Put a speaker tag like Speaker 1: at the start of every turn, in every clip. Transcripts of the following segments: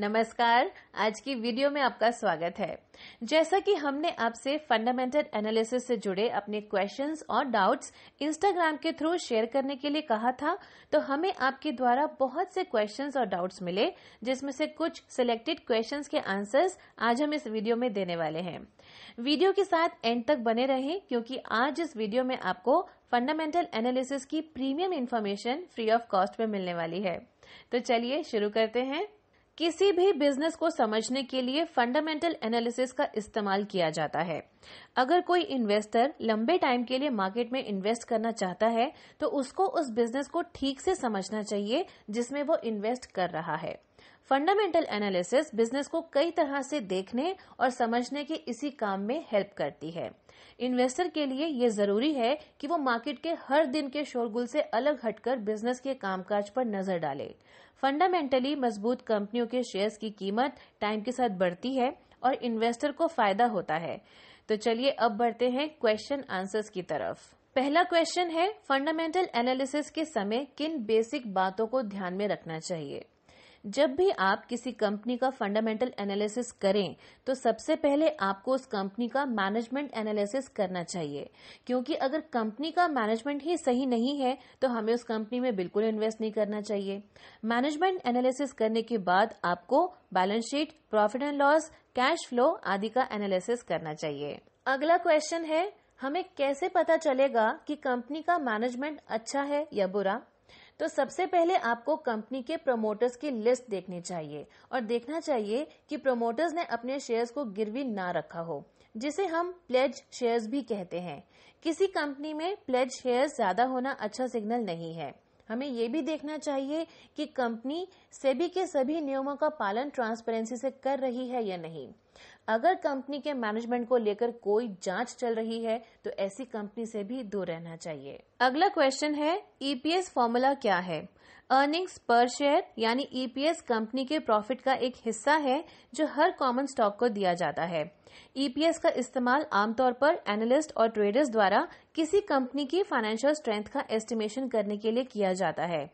Speaker 1: नमस्कार, आज की वीडियो में आपका स्वागत है। जैसा कि हमने आपसे फंडामेंटल एनालिसिस से जुड़े अपने क्वेश्चंस और डाउट्स इंस्टाग्राम के थ्रू शेयर करने के लिए कहा था तो हमें आपके द्वारा बहुत से क्वेश्चंस और डाउट्स मिले, जिसमें से कुछ सिलेक्टेड क्वेश्चंस के आंसर्स आज हम इस वीडियो में देने वाले हैं। वीडियो के साथ एंड तक बने रहें, क्योंकि आज इस वीडियो में आपको फंडामेंटल एनालिसिस की premium information free of cost में मिलने वाली है। तो चलिए शुरू करते हैं। किसी भी बिज़नेस को समझने के लिए फंडामेंटल एनालिसिस का इस्तेमाल किया जाता है। अगर कोई इन्वेस्टर लंबे टाइम के लिए मार्केट में इन्वेस्ट करना चाहता है तो उसको उस बिज़नेस को ठीक से समझना चाहिए जिसमें वो इन्वेस्ट कर रहा है। फंडामेंटल एनालिसिस बिज़नेस को कई तरह से देखने और समझने के इसी काम में हेल्प करती है। इन्वेस्टर के लिए ये ज़रूरी है कि वो मार्केट के हर दिन के शोरगुल से अलग हटकर बिज़नेस के कामकाज पर नज़र डाले। फंडामेंटली मज़बूत कंपनियों के शेयर्स की कीमत टाइम के साथ बढ़ती है और इन्वेस्टर को फ़ायदा होता है। तो चलिए अब बढ़ते हैं क्वेश्चन आंसर्स की तरफ़। पहला क्वेश्चन है, फंडामेंटल एनालिसिस के समय किन बेसिक बातों को ध्यान में रखना चाहिए? जब भी आप किसी कंपनी का फंडामेंटल एनालिसिस करें तो सबसे पहले आपको उस कंपनी का मैनेजमेंट एनालिसिस करना चाहिए। क्योंकि अगर कंपनी का मैनेजमेंट ही सही नहीं है तो हमें उस कंपनी में बिल्कुल इन्वेस्ट नहीं करना चाहिए। मैनेजमेंट एनालिसिस करने के बाद आपको balance sheet, profit and loss, cash flow आदि का एनालिसिस करना चाहिए। अगला क्वेश्चन है, हमें कैसे पता चलेगा कि कंपनी का मैनेजमेंट अच्छा है या बुरा? तो सबसे पहले आपको कंपनी के प्रमोटर्स की लिस्ट देखनी चाहिए और देखना चाहिए कि प्रमोटर्स ने अपने शेयर्स को गिरवी ना रखा हो, जिसे हम प्लेज शेयर्स भी कहते हैं। किसी कंपनी में प्लेज शेयर्स ज़्यादा होना अच्छा सिग्नल नहीं है। हमें ये भी देखना चाहिए कि कंपनी सेबी के सभी नियमों का पालन ट्रांसपेरेंसी से कर रही है या नहीं। अगर कंपनी के मैनेजमेंट को लेकर कोई जाँच चल रही है तो ऐसी कंपनी से भी दूर रहना चाहिए। अगला क्वेश्चन है ईपीएस e फॉर्मूला क्या है? अर्निंग्स पर शेयर यानी ईपीएस कंपनी के प्रॉफिट का एक हिस्सा है, जो हर कॉमन स्टॉक को दिया जाता है। ईपीएस का इस्तेमाल आमतौर पर एनालिस्ट और ट्रेडर्स द्वारा किसी कंपनी की फाइनेंशियल स्ट्रेंथ का एस्टिमेशन करने के लिए किया जाता है।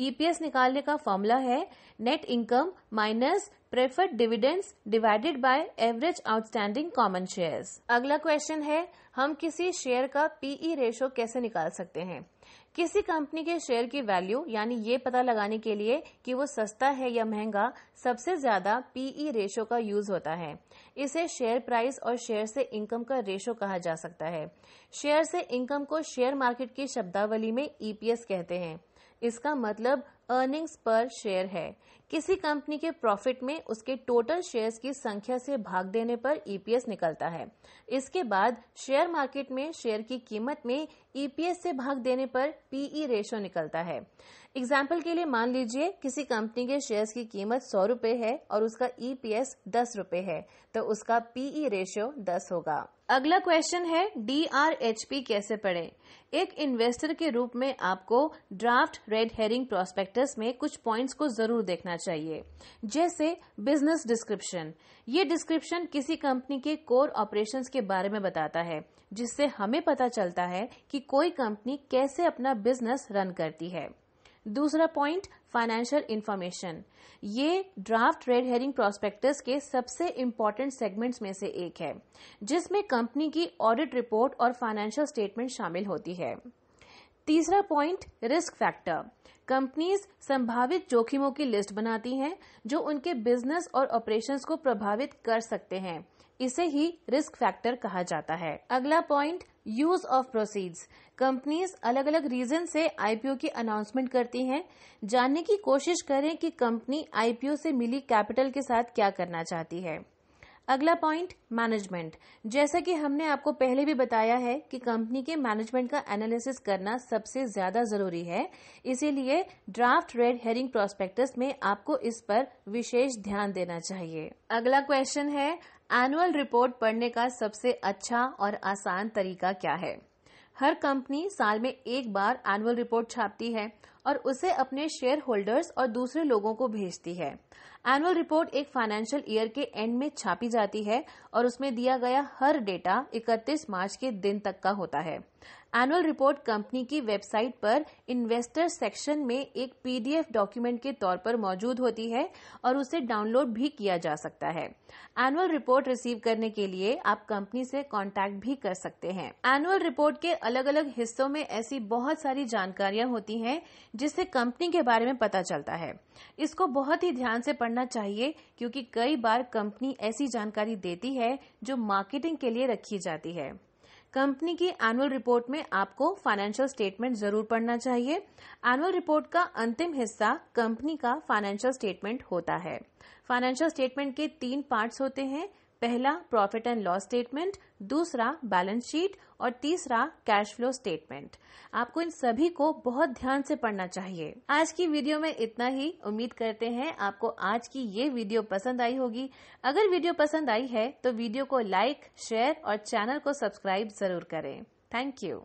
Speaker 1: ईपीएस निकालने का फॉर्मूला है net income minus preferred dividends divided by average outstanding common shares. अगला क्वेश्चन है, हम किसी शेयर का पीई रेशो e कैसे निकाल सकते हैं? किसी कंपनी के शेयर की वैल्यू यानी ये पता लगाने के लिए कि वो सस्ता है या महँगा, सबसे ज़्यादा पीई रेशो e का यूज़ होता है। इसे शेयर प्राइस और शेयर से इनकम का रेशो कहा जा सकता है। शेयर से इनकम को शेयर मार्केट की शब्दावली में ईपीएस कहते हैं। इसका मतलब अर्निंग्स पर शेयर है। किसी कंपनी के प्रॉफिट में उसके टोटल शेयर्स की संख्या से भाग देने पर ईपीएस निकलता है। इसके बाद शेयर मार्केट में शेयर की कीमत में ईपीएस से भाग देने पर पीई रेशो निकलता है। एग्ज़ाम्पल के लिए मान लीजिए किसी कंपनी के शेयर्स की कीमत सौ रुपये है और उसका ईपीएस दस रुपये है तो उसका पीई रेशियो दस होगा। अगला क्वेश्चन है डीआरएचपी कैसे पढ़े? एक इन्वेस्टर के रूप में आपको ड्राफ्ट रेड हेरिंग प्रोस्पेक्टस में कुछ पॉइंट्स को ज़रूर देखना चाहिए। जैसे बिज़नेस डिस्क्रिप्शन ये डिस्क्रिप्शन किसी कंपनी के कोर ऑपरेशंस के बारे में बताता है, जिससे हमें पता चलता है कि कोई कंपनी कैसे अपना बिज़नेस रन करती है। दूसरा पॉइंट फाइनेंशियल इंफॉर्मेशन ये ड्राफ्ट रेड हेरिंग प्रोस्पेक्टस के सबसे इम्पोर्टेंट सेगमेंट्स में से एक है, जिसमें कंपनी की ऑडिट रिपोर्ट और फाइनेंशियल स्टेटमेंट शामिल होती है। तीसरा पॉइंट रिस्क फैक्टर कंपनीज़ संभावित जोखिमों की लिस्ट बनाती हैं, जो उनके बिज़नेस और ऑपरेशंस को प्रभावित कर सकते हैं। इसे ही रिस्क फैक्टर कहा जाता है। अगला point use of proceeds companies अलग अलग रीजन से आईपीओ की अनाउंसमेंट करती हैं। जानने की कोशिश करें कि कंपनी आईपीओ से मिली कैपिटल के साथ क्या करना चाहती है। अगला पॉइंट मैनेजमेंट जैसा कि हमने आपको पहले भी बताया है कि कंपनी के मैनेजमेंट का एनालिसिस करना सबसे ज़्यादा ज़रूरी है। इसीलिए ड्राफ्ट रेड हेरिंग प्रोस्पेक्टस में आपको इस पर विशेष ध्यान देना चाहिए। अगला क्वेश्चन है एनुअल रिपोर्ट पढ़ने का सबसे अच्छा और आसान तरीका क्या है? हर कंपनी साल में एक बार एनुअल रिपोर्ट छापती है और उसे अपने शेयर होल्डर्स और दूसरे लोगों को भेजती है। एनुअल रिपोर्ट एक फाइनेंशियल ईयर के एंड में छापी जाती है और उसमें दिया गया हर डेटा 31 मार्च के दिन तक का होता है। एनुअल रिपोर्ट कंपनी की वेबसाइट पर इन्वेस्टर सेक्शन में एक पीडीएफ डॉक्यूमेंट के तौर पर मौजूद होती है और उसे डाउनलोड भी किया जा सकता है। एनुअल रिपोर्ट रिसीव करने के लिए आप कंपनी से कांटेक्ट भी कर सकते हैं। एनुअल रिपोर्ट के अलग अलग हिस्सों में ऐसी बहुत सारी जानकारियाँ होती हैं जिससे कंपनी के बारे में पता चलता है। इसको बहुत ही ध्यान से पढ़ना चाहिए, क्योंकि कई बार कंपनी ऐसी जानकारी देती है जो मार्केटिंग के लिए रखी जाती है। कंपनी की एनुअल रिपोर्ट में आपको फाइनेंशियल स्टेटमेंट ज़रूर पढ़ना चाहिए। एनुअल रिपोर्ट का अंतिम हिस्सा कंपनी का फाइनेंशियल स्टेटमेंट होता है। फाइनेंशियल स्टेटमेंट के तीन पार्ट्स होते हैं पहला प्रॉफिट एंड लॉस स्टेटमेंट दूसरा बैलेंस शीट और तीसरा कैश फ्लो स्टेटमेंट आपको इन सभी को बहुत ध्यान से पढ़ना चाहिए। आज की वीडियो में इतना ही। उम्मीद करते हैं आपको आज की ये वीडियो पसंद आई होगी। अगर वीडियो पसंद आई है तो वीडियो को लाइक शेयर और चैनल को सब्सक्राइब ज़रूर करें। Thank you